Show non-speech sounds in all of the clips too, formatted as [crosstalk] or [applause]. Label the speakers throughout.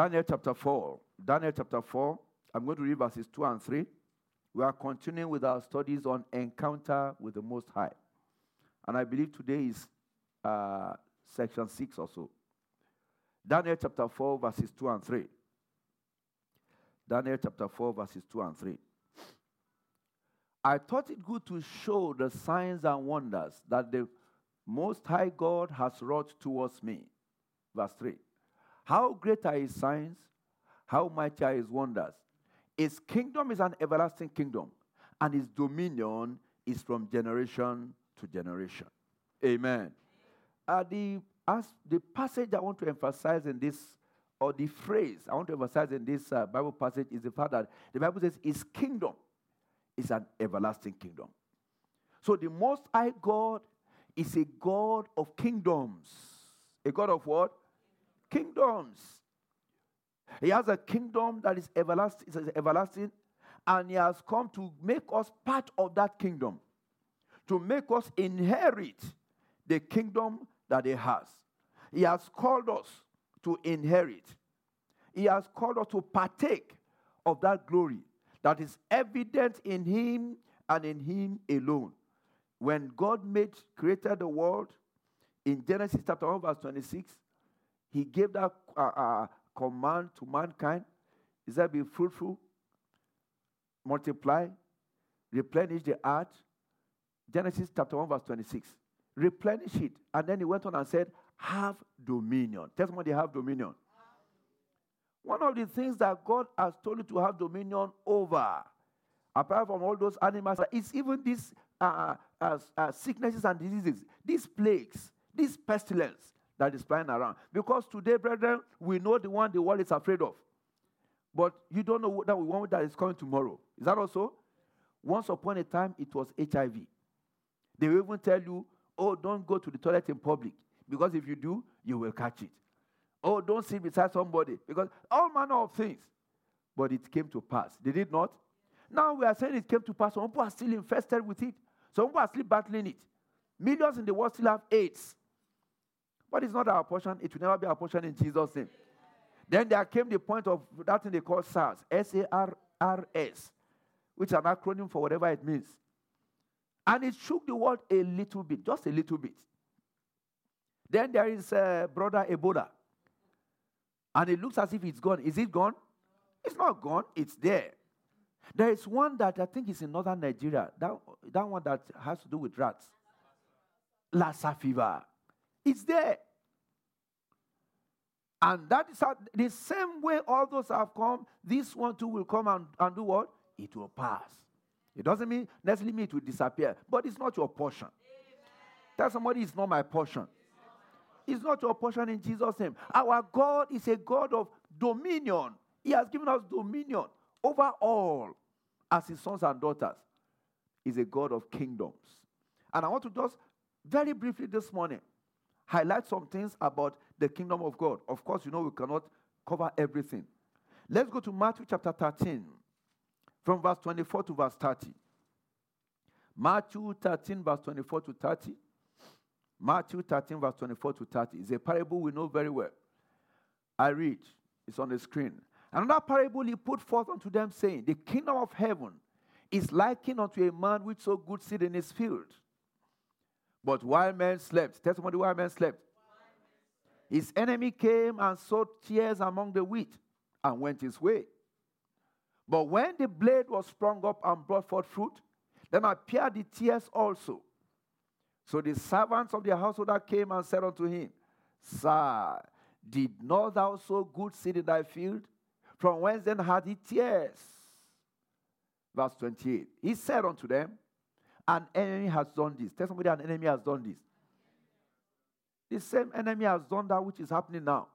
Speaker 1: Daniel chapter 4. Daniel chapter 4. I'm going to read verses 2 and 3. We are continuing with our studies on encounter with the Most High. And I believe today is uh, section 6 or so. Daniel chapter 4, verses 2 and 3. Daniel chapter 4, verses 2 and 3. I thought it good to show the signs and wonders that the Most High God has wrought towards me. Verse 3. How great are his signs, how mighty are his wonders. His kingdom is an everlasting kingdom, and his dominion is from generation to generation. Amen. Uh, the, as the passage I want to emphasize in this, or the phrase I want to emphasize in this uh, Bible passage is the fact that the Bible says his kingdom is an everlasting kingdom. So the Most High God is a God of kingdoms. A God of what? Kingdoms. He has a kingdom that is everlasting, is everlasting, and He has come to make us part of that kingdom, to make us inherit the kingdom that He has. He has called us to inherit, He has called us to partake of that glory that is evident in Him and in Him alone. When God made, created the world, in Genesis chapter 1, verse 26, He gave that uh, uh, command to mankind. Is that Be fruitful, multiply, replenish the earth. Genesis chapter 1, verse 26. Replenish it. And then he went on and said, Have dominion. Tell somebody, have dominion. One of the things that God has told you to have dominion over, apart from all those animals, is even these uh, uh, uh, sicknesses and diseases, these plagues, this pestilence that is flying around. Because today, brethren, we know the one the world is afraid of. But you don't know that one that is coming tomorrow. Is that also? Once upon a time, it was HIV. They will even tell you, oh, don't go to the toilet in public. Because if you do, you will catch it. Oh, don't sit beside somebody. Because all manner of things. But it came to pass. Did it not? Now we are saying it came to pass. Some people are still infested with it. Some people are still battling it. Millions in the world still have AIDS. But it's not our portion. It will never be our portion in Jesus' name. Then there came the point of that thing they call SARS, S A R R S, which is an acronym for whatever it means. And it shook the world a little bit, just a little bit. Then there is uh, brother Ebola. And it looks as if it's gone. Is it gone? It's not gone, it's there. There is one that I think is in northern Nigeria, that, that one that has to do with rats. Lassa fever. It's there. And that is how, the same way all those have come, this one too will come and, and do what? It will pass. It doesn't mean necessarily mean it will disappear, but it's not your portion. Amen. Tell somebody it's not my portion. It's not your portion in Jesus' name. Our God is a God of dominion. He has given us dominion over all as his sons and daughters. He's a God of kingdoms. And I want to just very briefly this morning highlight some things about the kingdom of God. Of course, you know we cannot cover everything. Let's go to Matthew chapter 13, from verse 24 to verse 30. Matthew 13, verse 24 to 30. Matthew 13, verse 24 to 30 is a parable we know very well. I read, it's on the screen. Another parable he put forth unto them, saying, The kingdom of heaven is likened unto a man which sowed good seed in his field. But while men slept, tell somebody while men slept, his enemy came and sowed tares among the wheat and went his way. But when the blade was sprung up and brought forth fruit, then appeared the tares also. So the servants of the householder came and said unto him, Sir, did not thou sow good seed in thy field? From whence then had he tares? Verse 28. He said unto them, an enemy has done this. Tell somebody an enemy has done this. The same enemy has done that which is happening now.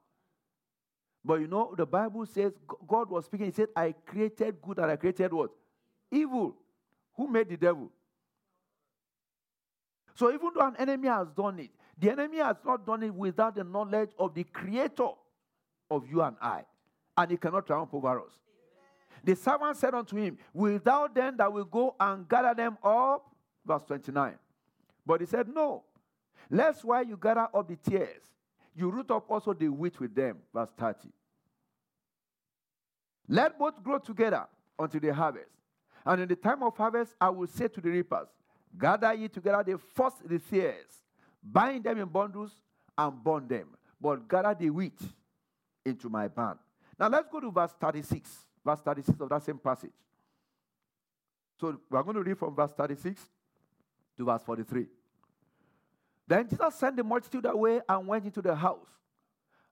Speaker 1: But you know, the Bible says God was speaking. He said, I created good and I created what? Evil. Who made the devil? So even though an enemy has done it, the enemy has not done it without the knowledge of the creator of you and I. And he cannot triumph over us. The servant said unto him, Without them that will go and gather them up verse 29. But he said, No. Lest while you gather up the tares, you root up also the wheat with them. Verse 30. Let both grow together until the harvest. And in the time of harvest, I will say to the reapers, Gather ye together the first the tares, bind them in bundles and burn them, but gather the wheat into my barn. Now let's go to verse 36, verse 36 of that same passage. So we're going to read from verse 36 to verse 43. Then Jesus sent the multitude away and went into the house.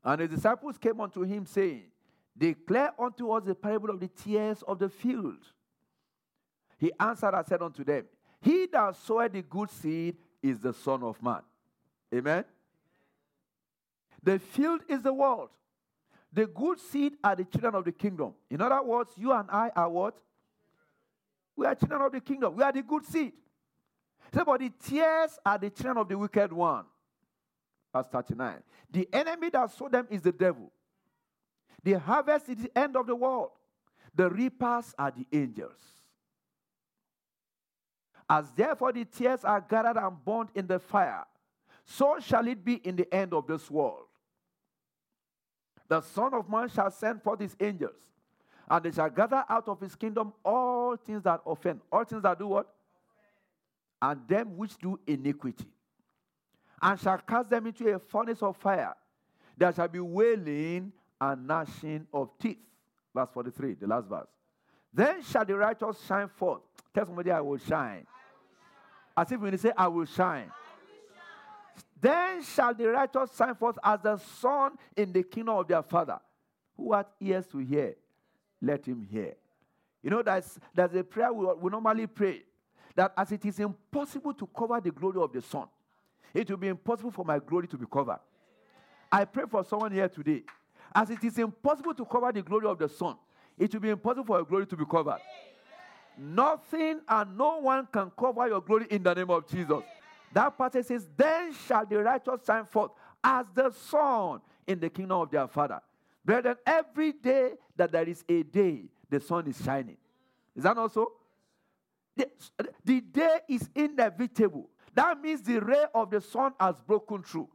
Speaker 1: And his disciples came unto him, saying, Declare unto us the parable of the tares of the field. He answered and said unto them, He that sowed the good seed is the Son of Man. Amen. The field is the world. The good seed are the children of the kingdom. In other words, you and I are what? We are children of the kingdom. We are the good seed. So, but the tares are the children of the wicked one. Verse 39. The enemy that sowed them is the devil. The harvest is the end of the world. The reapers are the angels. As therefore the tares are gathered and burned in the fire, so shall it be in the end of this world. The Son of Man shall send forth his angels, and they shall gather out of his kingdom all things that offend. All things that do what? And them which do iniquity. And shall cast them into a furnace of fire. There shall be wailing and gnashing of teeth. Verse 43, the last verse. Then shall the righteous shine forth. Tell somebody, I will shine. As if when you say, I will shine. Then shall the righteous shine forth as the sun in the kingdom of their Father. Who hath ears to hear, let him hear. You know, that's, that's a prayer we, we normally pray. That as it is impossible to cover the glory of the sun, it will be impossible for my glory to be covered. I pray for someone here today. As it is impossible to cover the glory of the sun, it will be impossible for your glory to be covered. Nothing and no one can cover your glory in the name of Jesus. That passage says, Then shall the righteous shine forth as the sun in the kingdom of their Father. Brethren, every day that there is a day, the sun is shining. Is that also? The, day is inevitable. That means the ray of the sun has broken through.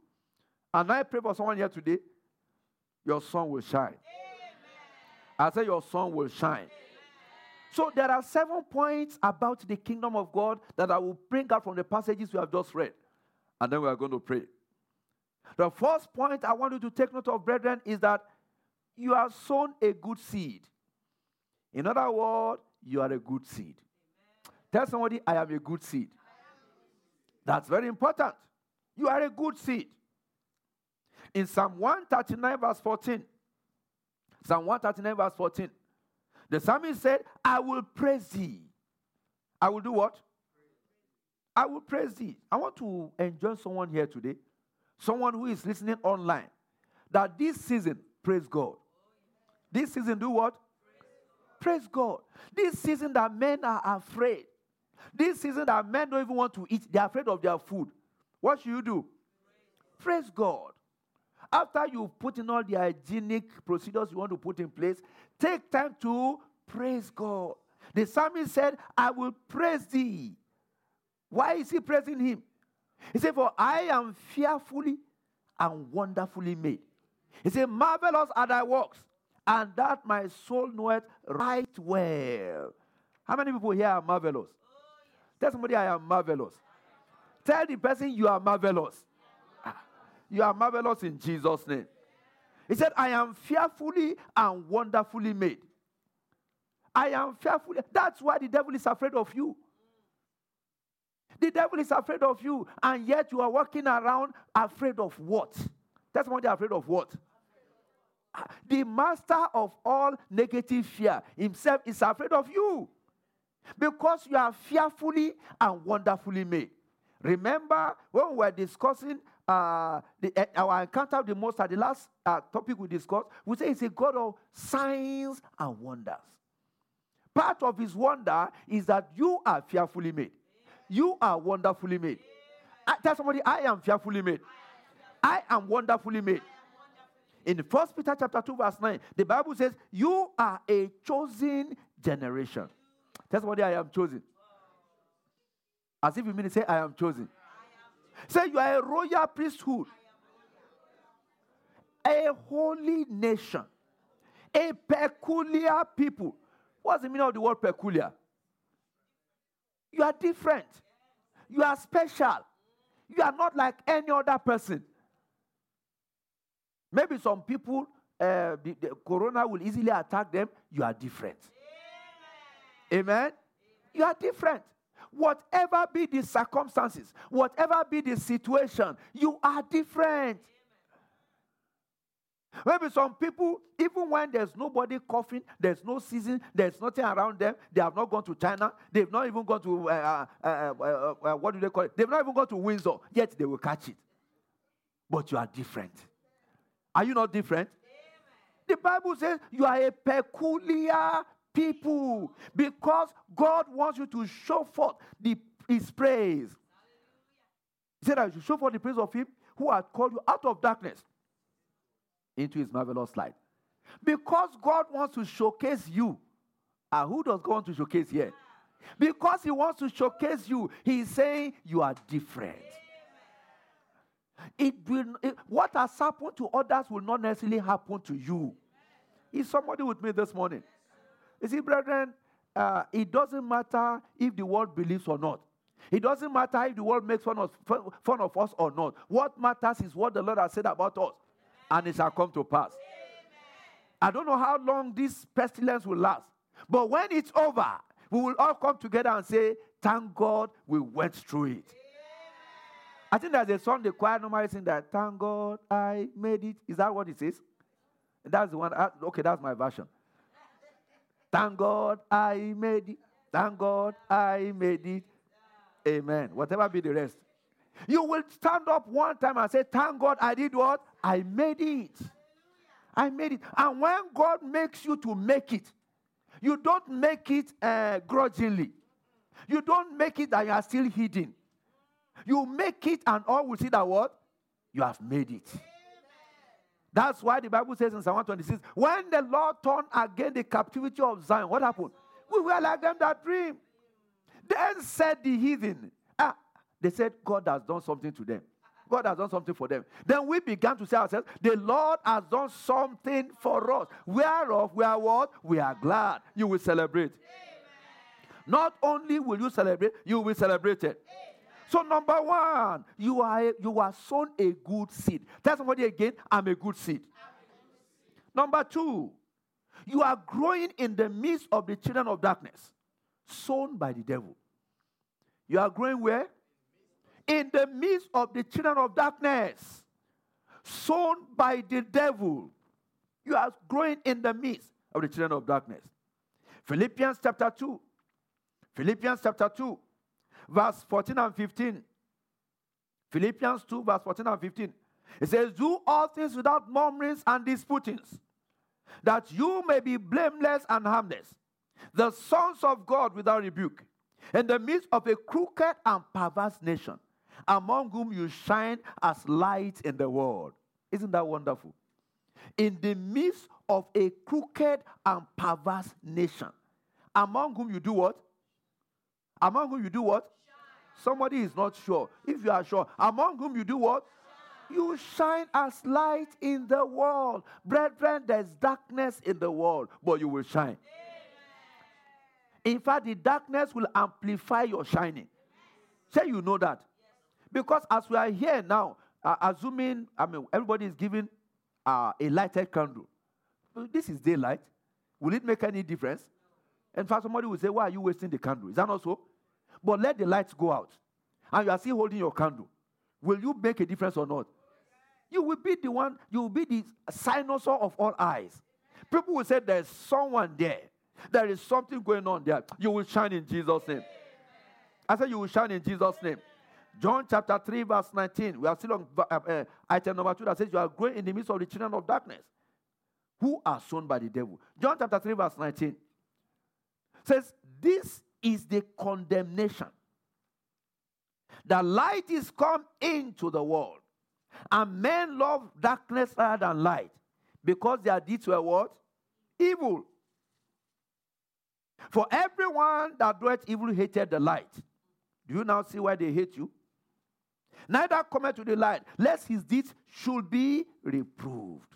Speaker 1: And I pray for someone here today, your sun will shine. Amen. I say your sun will shine. Amen. So there are seven points about the kingdom of God that I will bring out from the passages we have just read. And then we are going to pray. The first point I want you to take note of, brethren, is that you have sown a good seed. In other words, you are a good seed. Tell somebody, I am a good seed. That's very important. You are a good seed. In Psalm 139, verse 14, Psalm 139, verse 14, the psalmist said, I will praise thee. I will do what? I will praise thee. I want to enjoy someone here today, someone who is listening online, that this season, praise God. This season, do what? Praise God. This season that men are afraid. This season that men don't even want to eat, they're afraid of their food. What should you do? Praise God. After you put in all the hygienic procedures you want to put in place, take time to praise God. The psalmist said, I will praise thee. Why is he praising him? He said, For I am fearfully and wonderfully made. He said, Marvelous are thy works, and that my soul knoweth right well. How many people here are marvelous? Tell somebody I am marvelous. Tell the person you are marvelous. Ah, you are marvelous in Jesus' name. He said, I am fearfully and wonderfully made. I am fearfully. That's why the devil is afraid of you. The devil is afraid of you, and yet you are walking around afraid of what? That's what they're afraid of what? Ah, the master of all negative fear himself is afraid of you because you are fearfully and wonderfully made. Remember when we were discussing uh, the, uh, our encounter with the Most High, the last uh, topic we discussed, we say it's a God of signs and wonders. Part of his wonder is that you are fearfully made. You are wonderfully made. I, tell somebody, I am fearfully made. I am wonderfully made. In First Peter chapter 2, verse 9, the Bible says, You are a chosen generation. Tell somebody, I am chosen. As if you mean to say, I am chosen. Say you are a royal priesthood, a holy nation, A peculiar people. What's the meaning of the word peculiar? You are different. You are special. You are not like any other person. Maybe some people, uh, the, the corona will easily attack them. You are different. Amen. You are different. Whatever be the circumstances, whatever be the situation, you are different. Maybe some people, even when there's nobody coughing, there's no season, there's nothing around them, they have not gone to China, they've not even gone to, uh, uh, uh, uh, what do they call it? They've not even gone to Windsor, yet they will catch it. But you are different. Are you not different? Amen. The Bible says you are a peculiar people because God wants you to show forth the, his praise. He said, I should show forth the praise of him who has called you out of darkness into his marvelous light. Because God wants to showcase you. And who does God want to showcase here? Because he wants to showcase you, he's saying you are different. It will, it, what has happened to others will not necessarily happen to you. Is somebody with me this morning? You see, brethren, uh, it doesn't matter if the world believes or not. It doesn't matter if the world makes fun of, fun of us or not. What matters is what the Lord has said about us, and it shall come to pass. I don't know how long this pestilence will last, but when it's over, we will all come together and say, Thank God we went through it. I think there's a song the choir normally sing that, Thank God I made it. Is that what it says? That's the one. Uh, okay, that's my version. Thank God I made it. Thank God I made it. Amen. Whatever be the rest. You will stand up one time and say, Thank God I did what? I made it. I made it. And when God makes you to make it, you don't make it uh, grudgingly. You don't make it that you are still hidden. You make it, and all will see that what? You have made it. That's why the Bible says in Psalm 126 when the Lord turned again the captivity of Zion, what happened? We were like them that dream. Then said the heathen, ah, they said, God has done something to them. God has done something for them. Then we began to say ourselves, the Lord has done something for us. Whereof we are what? We are glad. You will celebrate. Amen. Not only will you celebrate, you will celebrate it. Amen. So, number one, you are, you are sown a good seed. Tell somebody again, I'm a good seed. Number two, you are growing in the midst of the children of darkness, sown by the devil. You are growing where? In the midst of the children of darkness, sown by the devil. You are growing in the midst of the children of darkness. Philippians chapter 2. Philippians chapter 2 verse 14 and 15. Philippians 2, verse 14 and 15. It says, Do all things without murmurings and disputings, that you may be blameless and harmless, the sons of God without rebuke, in the midst of a crooked and perverse nation, among whom you shine as light in the world. Isn't that wonderful? In the midst of a crooked and perverse nation, among whom you do what? Among whom you do what? Somebody is not sure. If you are sure, among whom you do what? You shine as light in the world. Brethren, there's darkness in the world, but you will shine. In fact, the darkness will amplify your shining. Say you know that. Because as we are here now, uh, assuming, I mean, everybody is giving uh, a lighted candle. This is daylight. Will it make any difference? In fact, somebody will say, Why are you wasting the candle? Is that not so? But let the lights go out. And you are still holding your candle. Will you make a difference or not? You will be the one, you will be the cynosure of all eyes. People will say there's someone there. There is something going on there. You will shine in Jesus' name. I said you will shine in Jesus' name. John chapter 3, verse 19. We are still on uh, uh, item number 2 that says, You are growing in the midst of the children of darkness who are sown by the devil. John chapter 3, verse 19 says, This is the condemnation. The light is come into the world, and men love darkness rather than light because their deeds were what? Evil. For everyone that doeth evil hated the light. Do you now see why they hate you? Neither come to the light, lest his deeds should be reproved.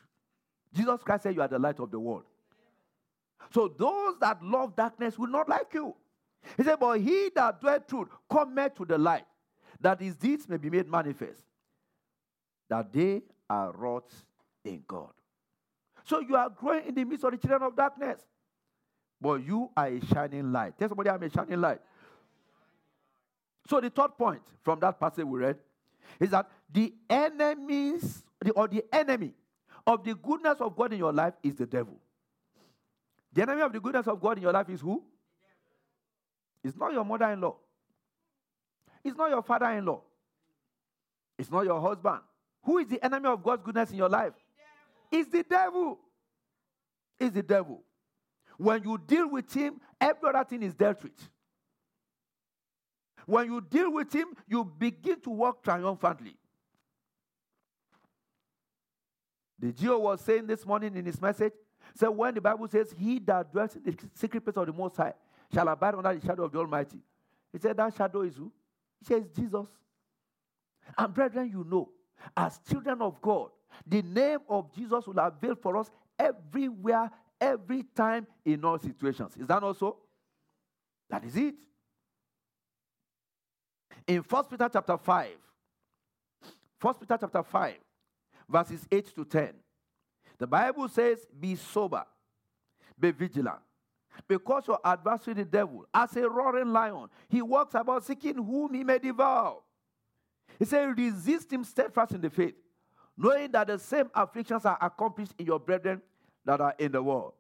Speaker 1: Jesus Christ said, You are the light of the world. So those that love darkness will not like you. He said, But he that doeth truth cometh to the light, that his deeds may be made manifest, that they are wrought in God. So you are growing in the midst of the children of darkness. But you are a shining light. Tell somebody I'm a shining light. So the third point from that passage we read is that the enemies or the enemy of the goodness of God in your life is the devil. The enemy of the goodness of God in your life is who? It's not your mother in law. It's not your father in law. It's not your husband. Who is the enemy of God's goodness in your life? It's the devil. It's the devil. When you deal with him, every other thing is dealt with. When you deal with him, you begin to walk triumphantly. The GO was saying this morning in his message, so when the Bible says, He that dwells in the secret place of the Most High shall abide under the shadow of the Almighty. He said, That shadow is who? He says, Jesus. And brethren, you know, as children of God, the name of Jesus will avail for us everywhere, every time, in all situations. Is that also? That is it. In 1 Peter chapter 5, 1 Peter chapter 5, verses 8 to 10, the Bible says, Be sober, be vigilant. Because your adversary, the devil, as a roaring lion, he walks about seeking whom he may devour. He said, Resist him steadfast in the faith, knowing that the same afflictions are accomplished in your brethren that are in the world.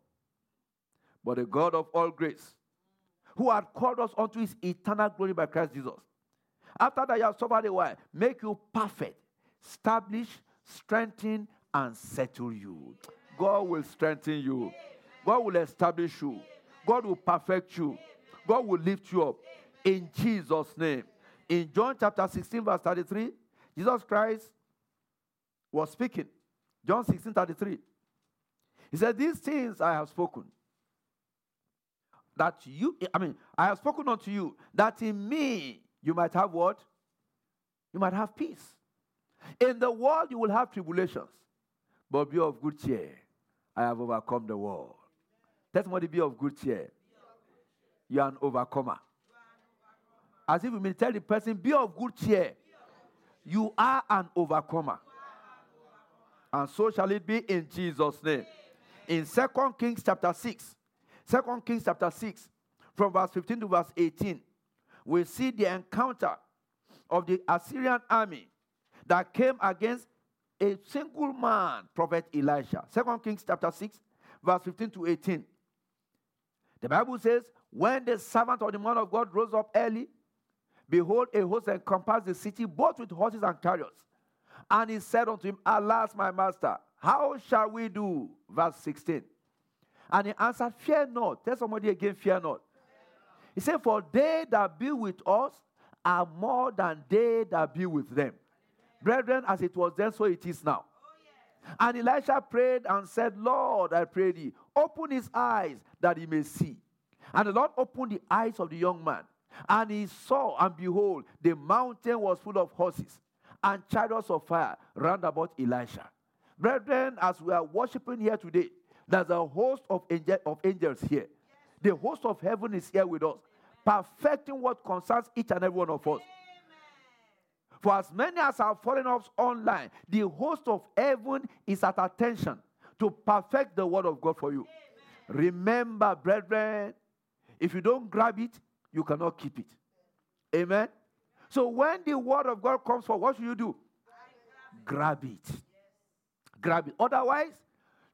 Speaker 1: But the God of all grace, who had called us unto his eternal glory by Christ Jesus, after that you have suffered a while, make you perfect, establish, strengthen, and settle you. God will strengthen you. God will establish you. God will perfect you. God will lift you up. In Jesus' name. In John chapter 16, verse 33, Jesus Christ was speaking. John 16, 33. He said, These things I have spoken. That you, I mean, I have spoken unto you, that in me you might have what? You might have peace. In the world you will have tribulations. But be of good cheer. I have overcome the world. Somebody be of good cheer. You are an overcomer. As if you may tell the person, be of good cheer. You are an overcomer. And so shall it be in Jesus' name. In Second Kings chapter 6, 2 Kings chapter 6, from verse 15 to verse 18, we see the encounter of the Assyrian army that came against a single man, Prophet Elisha. Second Kings chapter 6, verse 15 to 18. The Bible says, When the servant of the man of God rose up early, behold, a host encompassed the city, both with horses and chariots. And he said unto him, Alas, my master, how shall we do? Verse 16. And he answered, Fear not. Tell somebody again, fear not. He said, For they that be with us are more than they that be with them. Brethren, as it was then, so it is now. And Elisha prayed and said, Lord, I pray thee, open his eyes that he may see. And the Lord opened the eyes of the young man. And he saw, and behold, the mountain was full of horses and chariots of fire round about Elisha. Brethren, as we are worshiping here today, there's a host of, angel, of angels here. The host of heaven is here with us, perfecting what concerns each and every one of us. For as many as are fallen off online, the host of heaven is at attention to perfect the word of God for you. Amen. Remember, brethren, if you don't grab it, you cannot keep it. Amen. So when the word of God comes for, what should you do? Grab it. Grab it. Otherwise,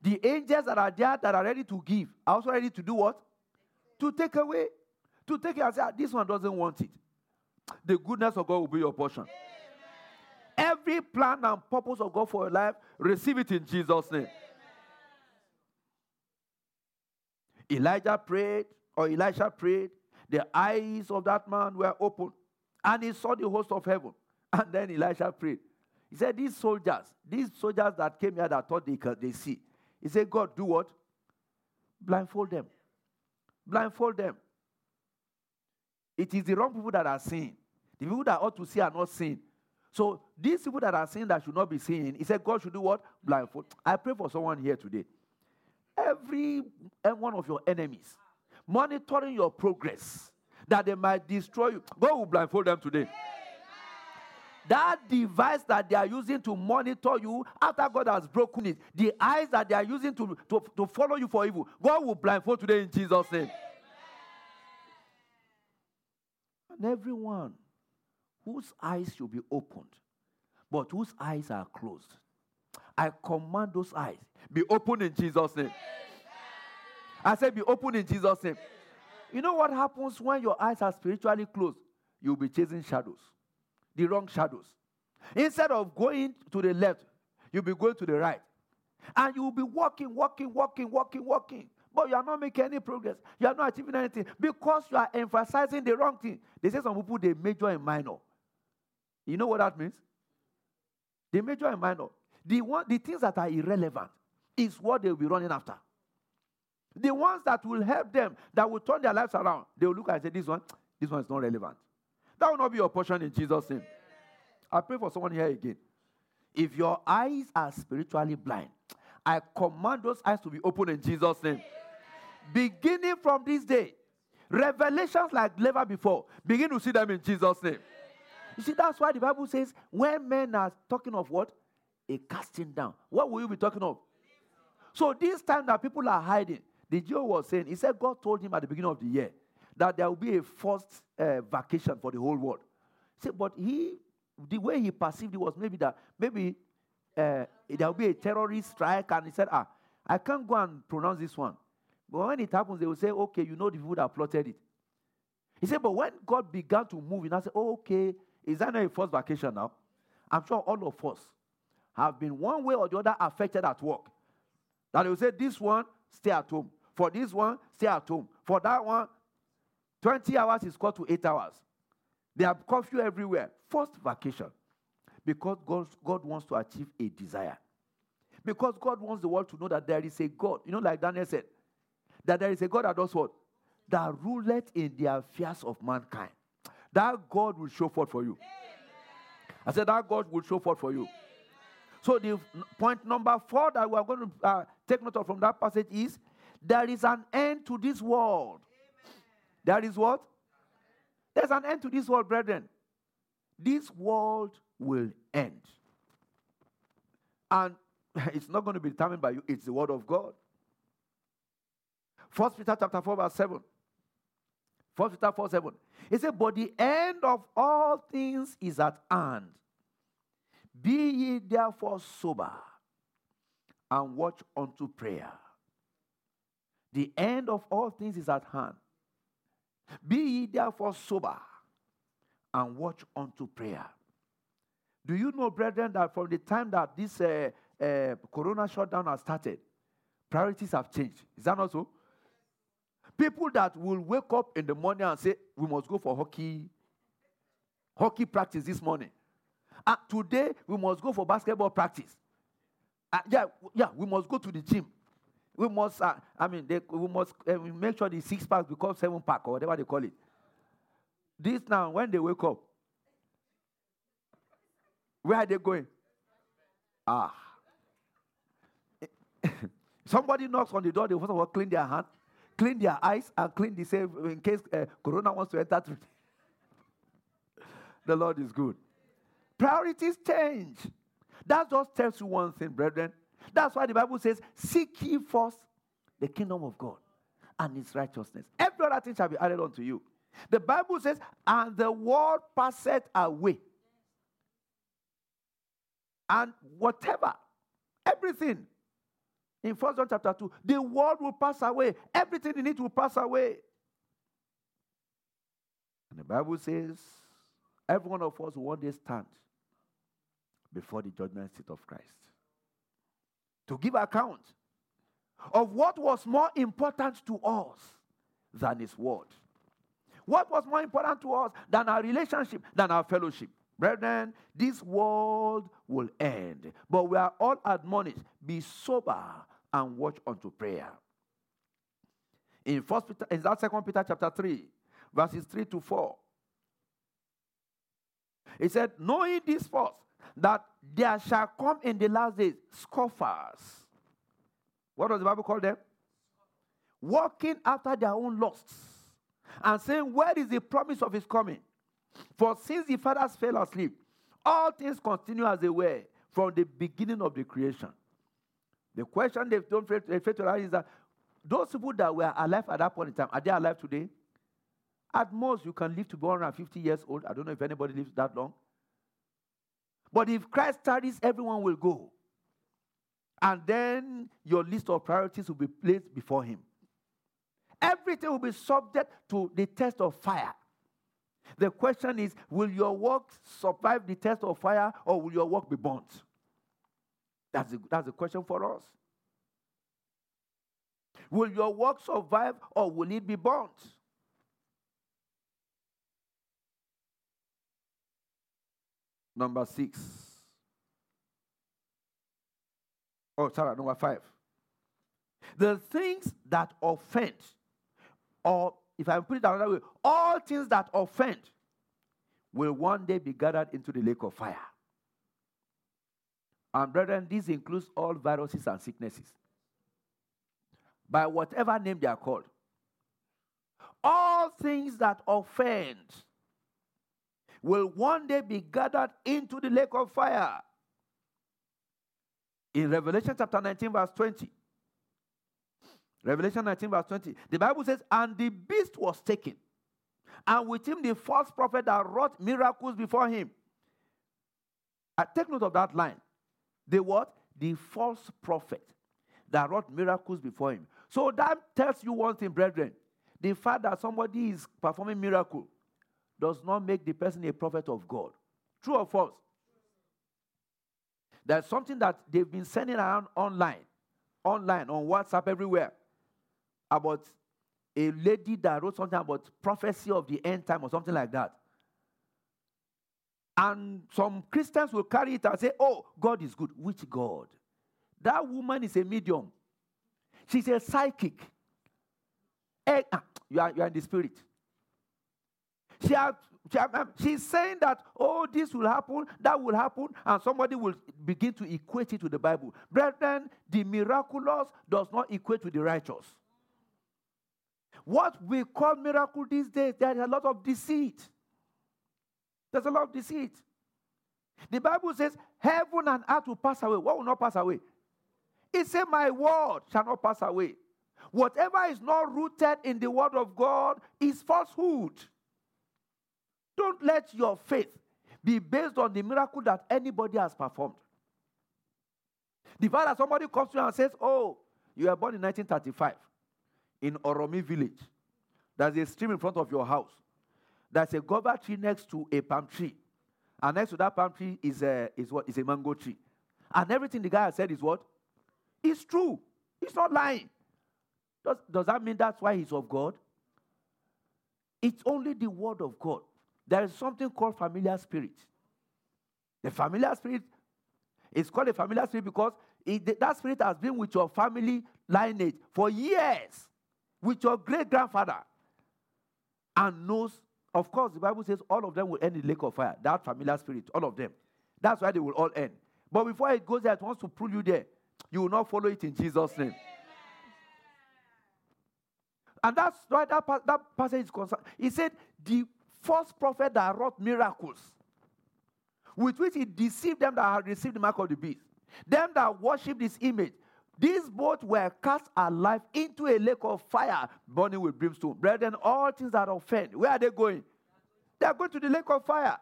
Speaker 1: the angels that are there that are ready to give are also ready to do what? To take away. To take it and say, ah, this one doesn't want it. The goodness of God will be your portion. Every plan and purpose of God for your life, receive it in Jesus' name. Elijah prayed, or Elisha prayed, the eyes of that man were open, and he saw the host of heaven. And then Elisha prayed. He said, These soldiers, these soldiers that came here that thought they could they see. He said, God, do what? Blindfold them. Blindfold them. It is the wrong people that are seeing. The people that ought to see are not seeing. So these people that are seeing that should not be seeing, he said God should do what? Blindfold. I pray for someone here today. every eh, one of your enemies, monitoring your progress, that they might destroy you. God will blindfold them today. That device that they are using to monitor you after God has broken it, the eyes that they are using to, to, to follow you for evil, God will blindfold today in Jesus' name. And everyone whose eyes should be opened, but whose eyes are closed, I command those eyes be open in Jesus' name. I said, be open in Jesus' name. You know what happens when your eyes are spiritually closed? You'll be chasing shadows, the wrong shadows. Instead of going to the left, you'll be going to the right. And you'll be walking, walking, walking, walking, walking. But you are not making any progress. You are not achieving anything because you are emphasizing the wrong thing. They say some people they major and minor. You know what that means? They major and minor. The one, the things that are irrelevant is what they will be running after. The ones that will help them, that will turn their lives around, they will look and say, This one, this one is not relevant. That will not be your portion in Jesus' name. I pray for someone here again. If your eyes are spiritually blind, I command those eyes to be open in Jesus' name. Beginning from this day, revelations like never before, begin to see them in Jesus' name. You see, that's why the Bible says when men are talking of what? A casting down. What will you be talking of? So this time that people are hiding, the Jew was saying, he said God told him at the beginning of the year that there will be a forced uh, vacation for the whole world. See, but he, the way he perceived it was maybe that maybe uh, there will be a terrorist strike, and he said, ah, I can't go and pronounce this one. But when it happens, they will say, okay, you know the people that plotted it. He said, but when God began to move, and I said, oh, okay, is that not a first vacation now? I'm sure all of us have been one way or the other affected at work. That will say, this one, stay at home. For this one, stay at home. For that one, 20 hours is cut to 8 hours. They have curfew everywhere. First vacation. Because God, God wants to achieve a desire. Because God wants the world to know that there is a God. You know, like Daniel said, that there is a God that does what? That ruleth in the affairs of mankind. That God will show forth for you. Amen. I said that God will show forth for you. Amen. So the point number four that we are going to uh, take note of from that passage is there is an end to this world. There is what? There's an end to this world, brethren. This world will end. And [laughs] it's not going to be determined by you, it's the word of God. First Peter chapter 4, verse 7. First Peter 4, 7. It said, But the end of all things is at hand. Be ye therefore sober and watch unto prayer. The end of all things is at hand. Be ye therefore sober and watch unto prayer. Do you know, brethren, that from the time that this uh, uh, corona shutdown has started, priorities have changed? Is that not so? People that will wake up in the morning and say, We must go for hockey, hockey practice this morning. Uh, today, we must go for basketball practice. Uh, yeah, yeah, we must go to the gym. We must, uh, I mean, they, we must uh, make sure the six pack becomes seven pack or whatever they call it. This now, when they wake up, where are they going? Ah. [laughs] Somebody knocks on the door, they first of all clean their hand, clean their eyes, and clean the same in case uh, Corona wants to enter through. [laughs] the Lord is good. Priorities change. That just tells you one thing, brethren. That's why the Bible says, Seek ye first the kingdom of God and his righteousness. Every other thing shall be added unto you. The Bible says, And the world passeth away. And whatever, everything in First John chapter 2, the world will pass away. Everything in it will pass away. And the Bible says, every one of us will one day stand before the judgment seat of Christ to give account of what was more important to us than His word. What was more important to us than our relationship, than our fellowship? Brethren, this world will end, but we are all admonished be sober and watch unto prayer. In First Peter, in that Second Peter chapter three, verses three to four, he said, "Knowing this first, that there shall come in the last days scoffers. What does the Bible call them? walking after their own lusts, and saying, Where is the promise of his coming? For since the fathers fell asleep, all things continue as they were from the beginning of the creation. The question they don't fail to is that those people that were alive at that point in time, are they alive today? At most, you can live to be 150 years old. I don't know if anybody lives that long. But if Christ tarries, everyone will go. And then your list of priorities will be placed before Him. Everything will be subject to the test of fire. The question is will your work survive the test of fire or will your work be burnt? That's the, that's the question for us. Will your work survive or will it be burnt? Number six. Oh, sorry, number five. The things that offend, or if I put it another way, all things that offend will one day be gathered into the lake of fire. And brethren, this includes all viruses and sicknesses. By whatever name they are called. All things that offend will one day be gathered into the lake of fire. In Revelation chapter 19, verse 20. Revelation 19, verse 20. The Bible says, And the beast was taken, and with him the false prophet that wrought miracles before him. I take note of that line. The what? The false prophet that wrought miracles before him. So that tells you one thing, brethren. The fact that somebody is performing miracle does not make the person a prophet of God. True or false? There's something that they've been sending around online, online, on WhatsApp, everywhere, about a lady that wrote something about prophecy of the end time or something like that. And some Christians will carry it and say, Oh, God is good. Which God? That woman is a medium. She's a psychic. Hey, eh, ah, you, are, you are in the spirit. She has, she um, she's saying that, oh, this will happen, that will happen, and somebody will begin to equate it to the Bible. Brethren, the miraculous does not equate to the righteous. What we call miracle these days, there is a lot of deceit. There's a lot of deceit. The Bible says, Heaven and earth will pass away. What will not pass away? It said, My word shall not pass away. Whatever is not rooted in the word of God is falsehood. Don't let your faith be based on the miracle that anybody has performed. The fact that somebody comes to you and says, Oh, you were born in 1935 in Oromi village. There's a stream in front of your house. There's a guava tree next to a palm tree. And next to that palm tree is a, is what? Is a mango tree. And everything the guy has said is what? It's true. He's not lying. Does, does that mean that's why he's of God? It's only the word of God. There is something called familiar spirit. The familiar spirit is called a familiar spirit because it, that spirit has been with your family lineage for years, with your great grandfather, and knows. Of course, the Bible says all of them will end in the lake of fire. That familiar spirit, all of them. That's why they will all end. But before it goes there, it wants to pull you there. You will not follow it in Jesus' name. And that's why that, that passage is concerned. He said, The false prophet that wrought miracles, with which he deceived them that had received the mark of the beast, them that worshipped his image. These both were cast alive into a lake of fire, burning with brimstone. Brethren, all things that offend, where are they going? They are going to the lake of fire.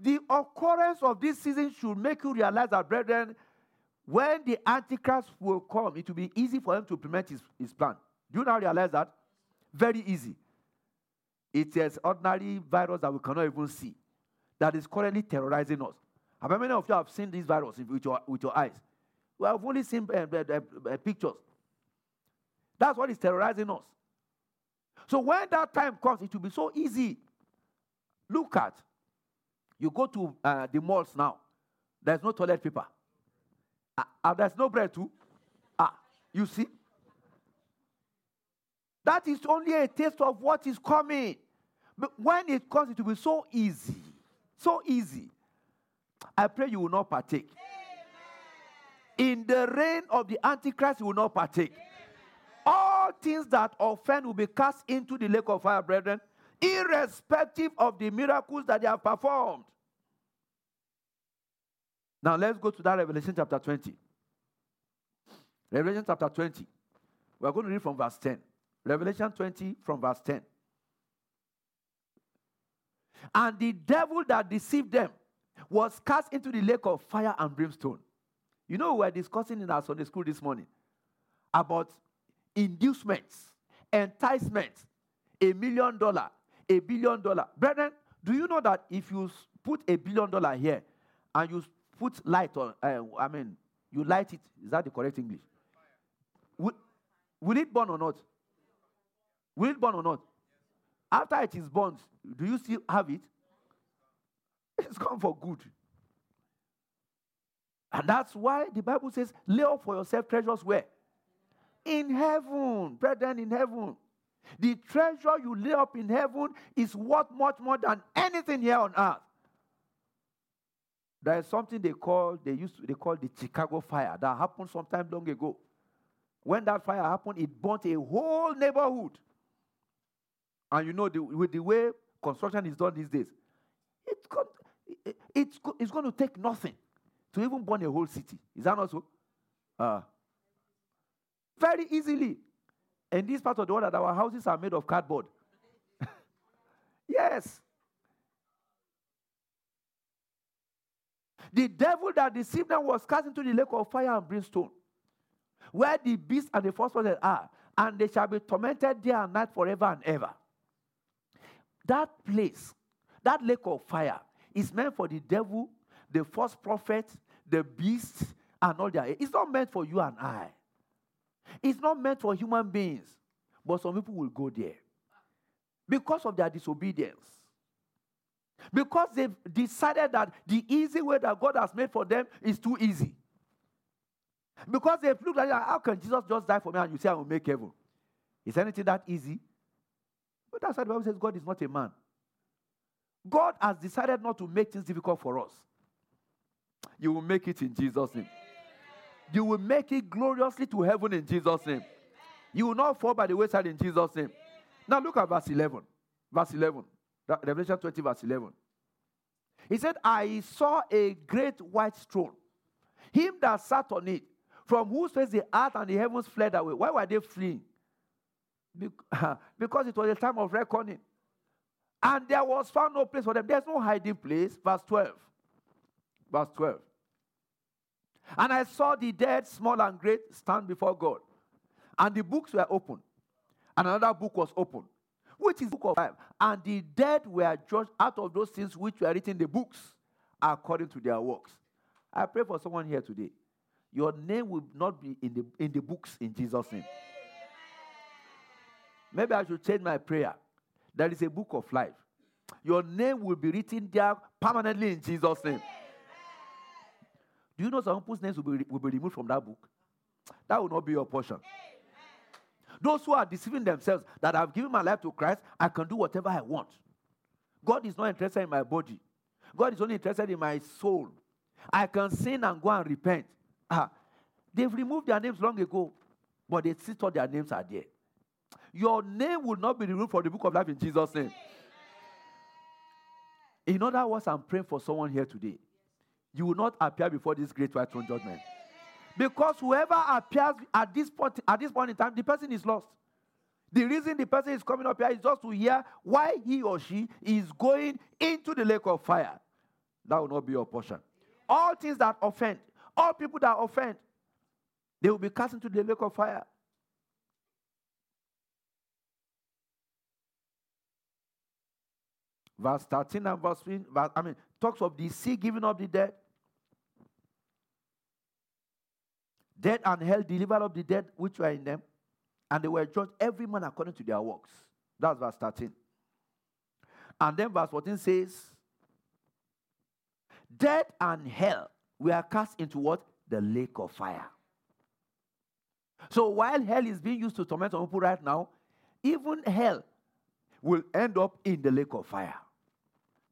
Speaker 1: The occurrence of this season should make you realize that, brethren, when the Antichrist will come, it will be easy for him to implement his, his plan. Do you now realize that? Very easy. It is ordinary virus that we cannot even see that is currently terrorizing us. How many of you have seen this virus with your, with your eyes? We have only seen uh, uh, pictures. That's what is terrorizing us. So when that time comes, it will be so easy. Look at, you go to uh, the malls now. There's no toilet paper. Uh, there's no bread too. Ah, you see? That is only a taste of what is coming. But when it comes, it will be so easy. So easy. I pray you will not partake. In the reign of the Antichrist, you will not partake. All All things that offend will be cast into the lake of fire, brethren, irrespective of the miracles that they have performed. Now let's go to that Revelation chapter 20. Revelation chapter 20. We're going to read from verse 10. Revelation 20 from verse 10. And the devil that deceived them was cast into the lake of fire and brimstone. You know, we were discussing in our Sunday school this morning about inducements, enticements, a million dollar, a billion dollar. Brethren, do you know that if you put a billion dollar here and you put light on, uh, I mean, you light it, is that the correct English? Will, will it burn or not? Will it burn or not? After it is burned, do you still have it? [laughs] It's gone for good. And that's why the Bible says, lay up for yourself treasures where? In heaven, brethren, in heaven. The treasure you lay up in heaven is worth much more than anything here on earth. There is something they call they used to, they call the Chicago fire that happened some time long ago. When that fire happened, it burnt a whole neighborhood. And you know, the, with the way construction is done these days, got, it, it's, it's going to take nothing to even burn a whole city. Is that not so? Uh, very easily. In this part of the world, that our houses are made of cardboard. [laughs] yes. The devil that deceived them was cast into the lake of fire and brimstone, where the beast and the false prophet are, and they shall be tormented day and night forever and ever. That place, that lake of fire, is meant for the devil, the false prophet, the beasts, and all that. It's not meant for you and I. It's not meant for human beings. But some people will go there because of their disobedience. Because they've decided that the easy way that God has made for them is too easy. Because they've looked at it, how can Jesus just die for me and you say I will make heaven? Is anything that easy? But that's why the Bible says God is not a man. God has decided not to make things difficult for us. You will make it in Jesus' name. You will make it gloriously to heaven in Jesus' name. You will not fall by the wayside in Jesus' name. Now look at verse 11. Verse 11. Revelation 20, verse 11. He said, I saw a great white throne, him that sat on it, from whose face the earth and the heavens fled away. Why were they fleeing? [laughs] Because it was a time of reckoning. And there was found no place for them. There's no hiding place. Verse 12. Verse 12. And I saw the dead, small and great, stand before God. And the books were open. And another book was open, which is book of life. And the dead were judged out of those things which were written in the books according to their works. I pray for someone here today. Your name will not be in the, in the books in Jesus' name. Maybe I should change my prayer. There is a book of life. Your name will be written there permanently in Jesus' name. Do you know some people's names will be, will be removed from that book? That will not be your portion. Those who are deceiving themselves that I've given my life to Christ, I can do whatever I want. God is not interested in my body. God is only interested in my soul. I can sin and go and repent. Ah, they've removed their names long ago, but they still thought their names are there. Your name will not be removed from the book of life in Jesus' name. In other words, I'm praying for someone here today you will not appear before this great white throne judgment. Because whoever appears at this point, at this point in time, the person is lost. The reason the person is coming up here is just to hear why he or she is going into the lake of fire. That will not be your portion. All things that offend, all people that offend, they will be cast into the lake of fire. Verse 13 and verse 15, I mean, talks of the sea giving up the dead, Death and hell delivered up the dead which were in them, and they were judged every man according to their works. That's verse 13. And then verse 14 says, Death and hell were cast into what? The lake of fire. So while hell is being used to torment some people right now, even hell will end up in the lake of fire.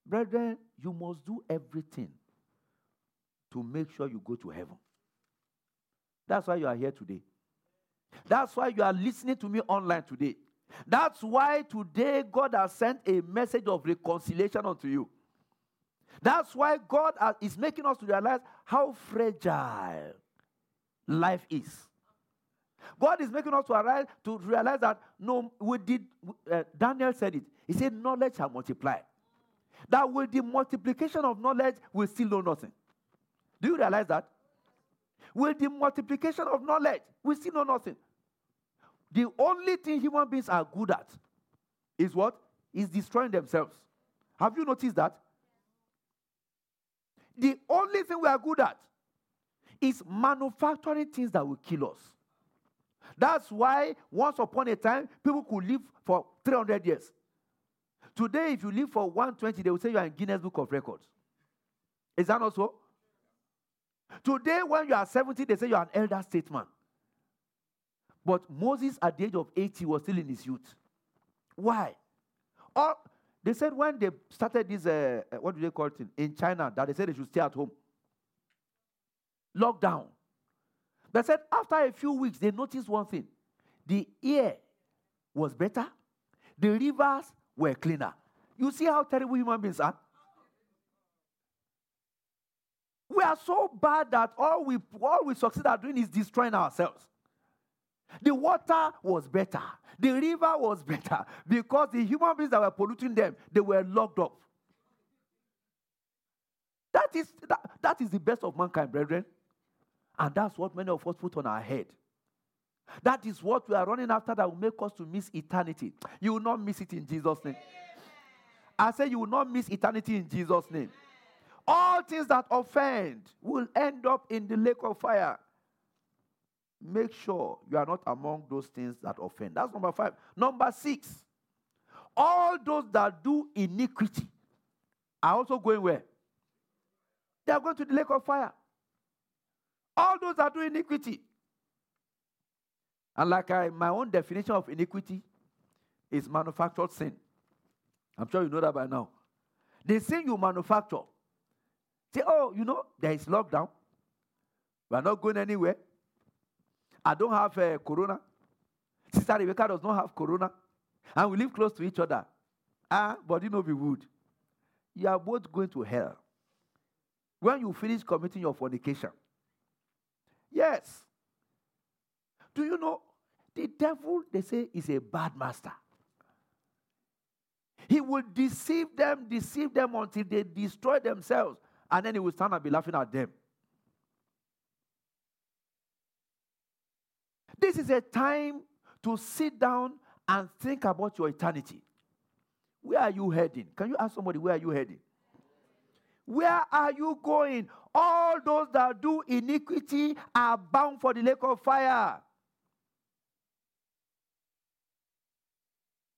Speaker 1: Brethren, you must do everything to make sure you go to heaven. That's why you are here today. That's why you are listening to me online today. That's why today God has sent a message of reconciliation unto you. That's why God is making us to realize how fragile life is. God is making us to arise to realize that no, we did. Uh, Daniel said it. He said, "Knowledge shall multiply." That with the multiplication of knowledge, we still know nothing. Do you realize that? With the multiplication of knowledge, we still know nothing. The only thing human beings are good at is what? Is destroying themselves. Have you noticed that? The only thing we are good at is manufacturing things that will kill us. That's why once upon a time, people could live for 300 years. Today, if you live for 120, they will say you are in Guinness Book of Records. Is that not so? Today, when you are 70, they say you are an elder statesman. But Moses, at the age of 80, was still in his youth. Why? Or they said when they started this, uh, uh, what do they call it in China, that they said they should stay at home. Lockdown. They said after a few weeks, they noticed one thing the air was better, the rivers were cleaner. You see how terrible human beings are? We are so bad that all we, all we succeed at doing is destroying ourselves. The water was better. The river was better because the human beings that were polluting them, they were locked up. That is, that, that is the best of mankind, brethren. And that's what many of us put on our head. That is what we are running after that will make us to miss eternity. You will not miss it in Jesus' name. I say you will not miss eternity in Jesus' name. All things that offend will end up in the lake of fire make sure you are not among those things that offend. That's number five. Number six, all those that do iniquity are also going where? They are going to the lake of fire. All those that do iniquity. And like I, my own definition of iniquity is manufactured sin. I'm sure you know that by now. The sin you manufacture. Say, oh, you know, there is lockdown. We are not going anywhere. I don't have uh, corona. Sister Rebecca does not have corona. And we live close to each other. Ah, but you know we would. You are both going to hell. When you finish committing your fornication. Yes. Do you know the devil, they say, is a bad master. He will deceive them, deceive them until they destroy themselves, and then he will stand and be laughing at them. This is a time to sit down and think about your eternity. Where are you heading? Can you ask somebody, where are you heading? Where are you going? All those that do iniquity are bound for the lake of fire.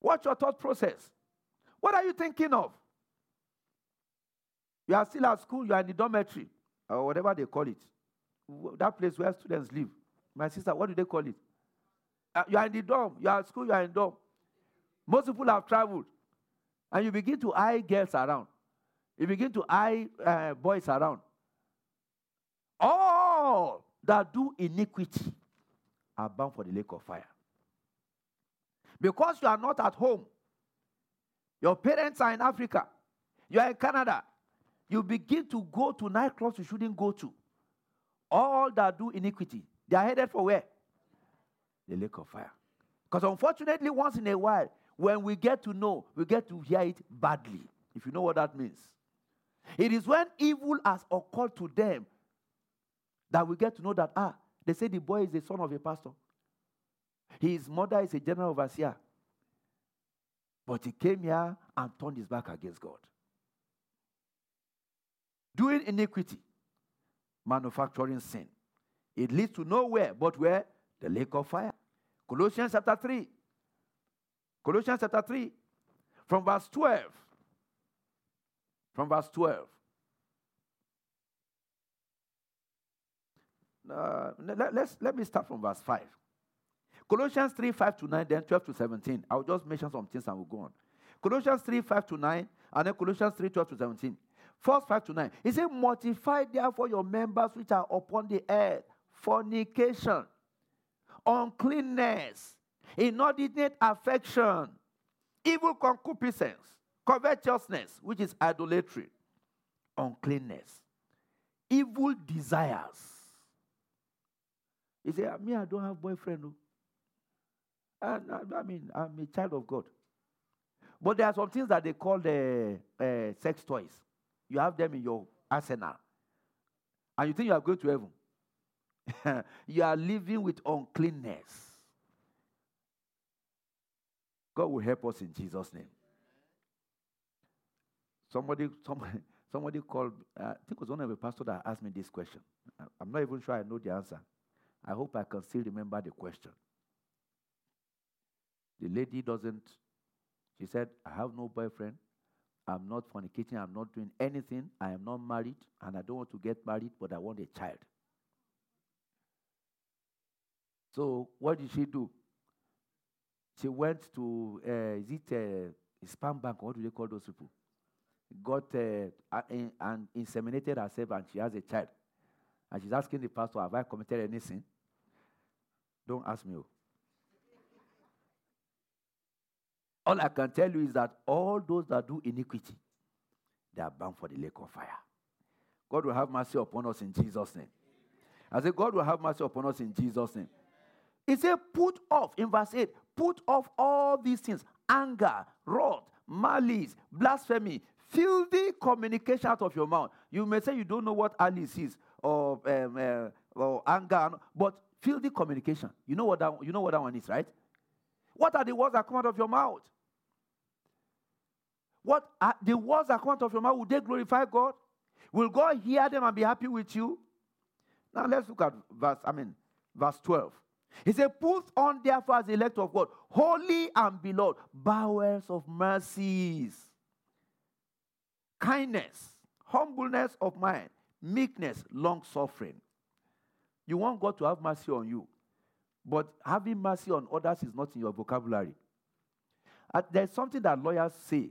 Speaker 1: What's your thought process? What are you thinking of? You are still at school, you are in the dormitory, or whatever they call it. That place where students live. My sister, what do they call it? Uh, you are in the dorm. You are at school, you are in dorm. Most people have traveled. And you begin to eye girls around. You begin to eye uh, boys around. All that do iniquity are bound for the lake of fire. Because you are not at home, your parents are in Africa, you are in Canada, you begin to go to nightclubs you shouldn't go to. All that do iniquity they are headed for where? The lake of fire. Because unfortunately, once in a while, when we get to know, we get to hear it badly, if you know what that means. It is when evil has occurred to them that we get to know that, ah, they say the boy is the son of a pastor. His mother is a general overseer. But he came here and turned his back against God. Doing iniquity, manufacturing sin. It leads to nowhere but where? The lake of fire. Colossians chapter 3. Colossians chapter 3, from verse 12. From verse 12. Uh, let, let's, let me start from verse 5. Colossians 3, 5 to 9, then 12 to 17. I'll just mention some things and we'll go on. Colossians 3, 5 to 9, and then Colossians 3, 12 to 17. First 5 to 9. He said, Mortify therefore your members which are upon the earth fornication, uncleanness, inordinate affection, evil concupiscence, covetousness, which is idolatry, uncleanness, evil desires. He said, Me, I don't have boyfriend. I, I, I mean, I'm a child of God. But there are some things that they call the uh, sex toys. You have them in your arsenal. And you think you are going to heaven. [laughs] you are living with uncleanness. God will help us in Jesus' name. Somebody, somebody, [laughs] somebody called, uh, I think it was one of the pastors that asked me this question. I'm not even sure I know the answer. I hope I can still remember the question. The lady doesn't, she said, I have no boyfriend. I'm not fornicating. I'm not doing anything. I am not married, and I don't want to get married, but I want a child. So, what did she do? She went to, uh, is it a uh, sperm bank? What do they call those people? Got uh, in, and inseminated herself, and she has a child. And she's asking the pastor, Have I committed anything? Don't ask me. Oh. All I can tell you is that all those that do iniquity, they are bound for the lake of fire. God will have mercy upon us in Jesus' name. I say, God will have mercy upon us in Jesus' name. He said, put off, in verse 8, put off all these things anger, wrath, malice, blasphemy, filthy communication out of your mouth. You may say you don't know what malice is or, um, uh, or anger, but filthy communication. You know what that, you know what that one is, right? What are the words that come out of your mouth? What are the words that come out of your mouth? Will they glorify God? Will God hear them and be happy with you? Now let's look at verse, I mean, verse 12. He said, Put on therefore as the elect of God, holy and beloved, bowels of mercies, kindness, humbleness of mind, meekness, long suffering. You want God to have mercy on you, but having mercy on others is not in your vocabulary. Uh, there's something that lawyers say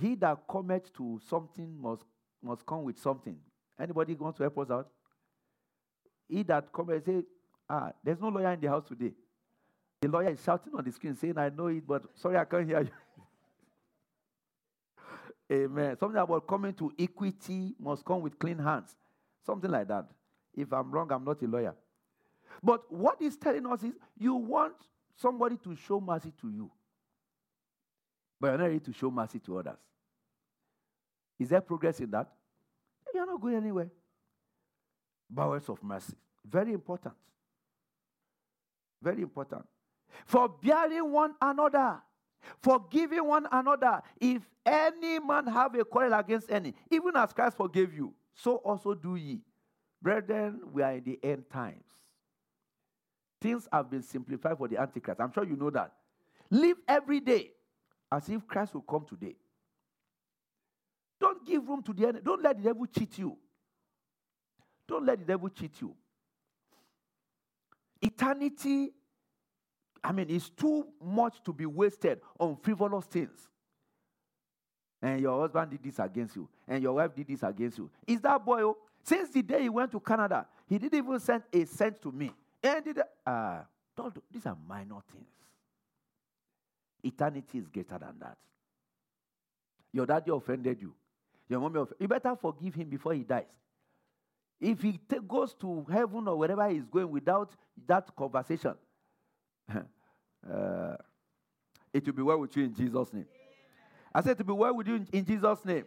Speaker 1: he that cometh to something must, must come with something. Anybody want to help us out? He that cometh say, ah, there's no lawyer in the house today. The lawyer is shouting on the screen saying, I know it, but sorry, I can't hear you. [laughs] Amen. Something about coming to equity must come with clean hands. Something like that. If I'm wrong, I'm not a lawyer. But what he's telling us is you want somebody to show mercy to you but you're not ready to show mercy to others. Is there progress in that? You're not going anywhere. Bowels of mercy. Very important. Very important. For bearing one another, forgiving one another. If any man have a quarrel against any, even as Christ forgave you, so also do ye. Brethren, we are in the end times. Things have been simplified for the Antichrist. I'm sure you know that. Live every day as if Christ will come today. Don't give room to the enemy. Don't let the devil cheat you. Don't let the devil cheat you. Eternity, I mean, is too much to be wasted on frivolous things. And your husband did this against you, and your wife did this against you. Is that boy? Oh, since the day he went to Canada, he didn't even send a cent to me. And did, uh, these are minor things. Eternity is greater than that. Your daddy offended you. Your mommy offended you. better forgive him before he dies. If he t- goes to heaven or wherever he's going without that conversation, [laughs] uh, it will be well with you in Jesus' name. I said to be well with you in, in Jesus' name.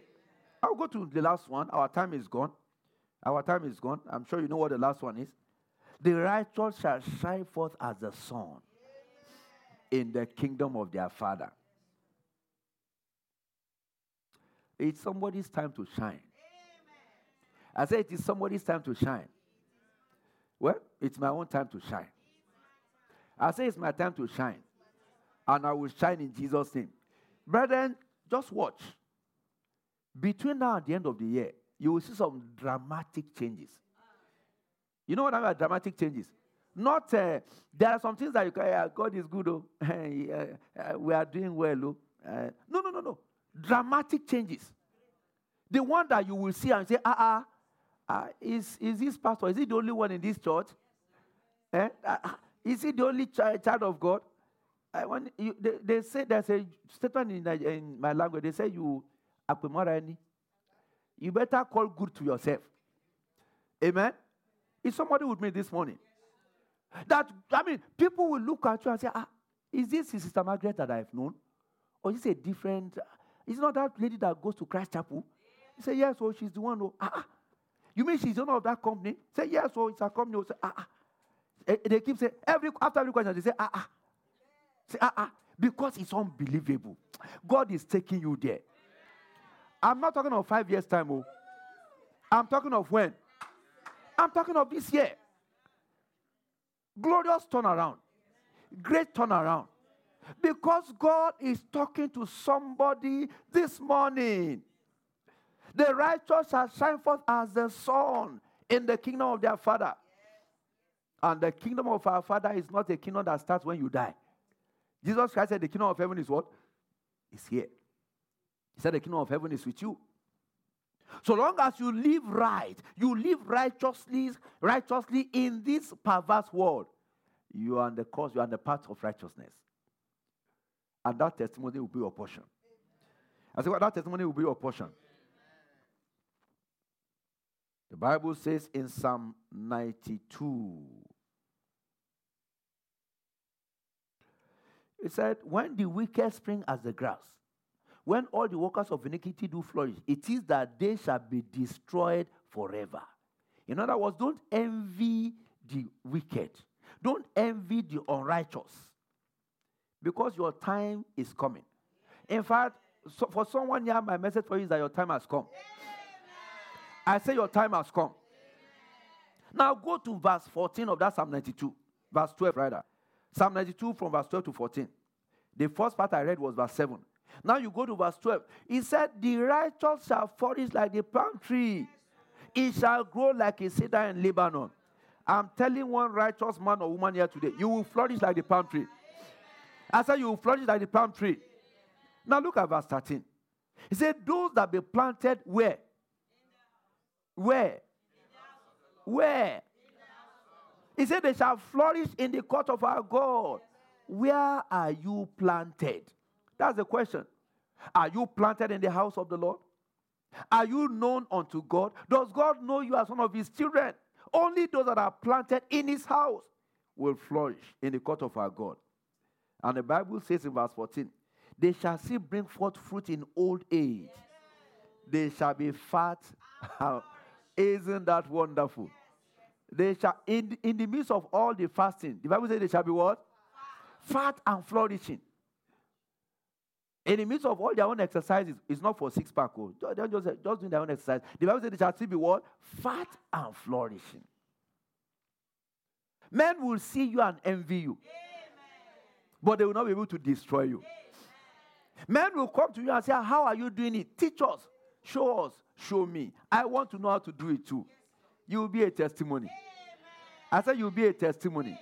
Speaker 1: I'll go to the last one. Our time is gone. Our time is gone. I'm sure you know what the last one is. The righteous shall shine forth as the sun in the kingdom of their Father. It's somebody's time to shine. I say it is somebody's time to shine. Well, it's my own time to shine. I say it's my time to shine. And I will shine in Jesus' name. Brethren, just watch. Between now and the end of the year, you will see some dramatic changes. You know what I mean by dramatic changes? Not, uh, there are some things that you can, God is good, oh. [laughs] we are doing well. Oh. Uh, no, no, no, no. Dramatic changes. The one that you will see and say, ah, ah, uh, is, is this pastor, is he the only one in this church? Eh? Uh, Is he the only child, of God? Want you, they, they say there's a statement in, in my language. They say you you better call good to yourself. Amen. Is somebody with me this morning? That I mean, people will look at you and say, "Ah, is this Sister Margaret that I've known, or is it a different? Is not that lady that goes to Christ Chapel?" You say, "Yes, oh, she's the one." Oh, ah, ah. You mean she's the owner of that company? Say, "Yes, oh, it's a company." Say, "Ah, ah." Eh, they keep saying every after every question they say, "Ah, ah." Say, "Ah, ah," because it's unbelievable. God is taking you there. I'm not talking of five years time. Oh, I'm talking of when. I'm talking of this year. Glorious turnaround. Great turnaround. Because God is talking to somebody this morning. The righteous shall shine forth as the sun in the kingdom of their Father. And the kingdom of our Father is not a kingdom that starts when you die. Jesus Christ said the kingdom of heaven is what? Is here. He said the kingdom of heaven is with you. So long as you live right, you live righteously, righteously in this perverse world, you are on the course, you are on the path of righteousness. And that testimony will be your portion. I say, well, that testimony will be your portion. The Bible says in Psalm 92, it said, When the wicked spring as the grass, when all the workers of iniquity do flourish, it is that they shall be destroyed forever. In other words, don't envy the wicked, don't envy the unrighteous, because your time is coming. In fact, so for someone here, my message for you is that your time has come. I say your time has come. Now go to verse 14 of that Psalm 92, verse 12 rather. Psalm 92 from verse 12 to 14. The first part I read was verse 7. Now you go to verse 12. He said, The righteous shall flourish like the palm tree, it shall grow like a cedar in Lebanon. I'm telling one righteous man or woman here today, you will flourish like the palm tree. I said, You will flourish like the palm tree. Now look at verse 13. He said, Those that be planted where? Where? Where? He said, They shall flourish in the court of our God. Where are you planted? That's the question. Are you planted in the house of the Lord? Are you known unto God? Does God know you as one of his children? Only those that are planted in his house will flourish in the court of our God. And the Bible says in verse 14, they shall see bring forth fruit in old age. They shall be fat. [laughs] Isn't that wonderful? They shall, in, in the midst of all the fasting, the Bible says they shall be what? Fat and flourishing. In the midst of all their own exercises, it's not for six pack. Oh. They're just, just doing their own exercise. The Bible says they shall still be what? Fat and flourishing. Men will see you and envy you, Amen. but they will not be able to destroy you. Amen. Men will come to you and say, How are you doing it? Teach us, show us, show me. I want to know how to do it too. You will be a testimony. Amen. I said, You will be a testimony.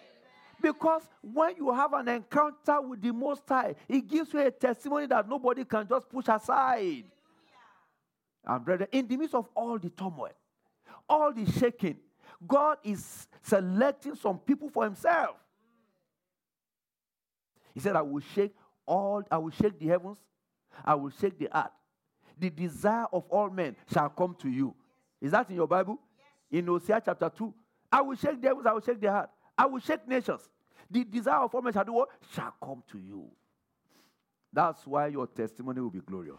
Speaker 1: Because when you have an encounter with the Most High, it gives you a testimony that nobody can just push aside. And, brother, in the midst of all the turmoil, all the shaking, God is selecting some people for Himself. He said, I will shake all, I will shake the heavens, I will shake the earth. The desire of all men shall come to you. Is that in your Bible? In Hosea chapter 2. I will shake the heavens, I will shake the earth. I will shake nations. The desire of all men shall do what? Shall come to you. That's why your testimony will be glorious.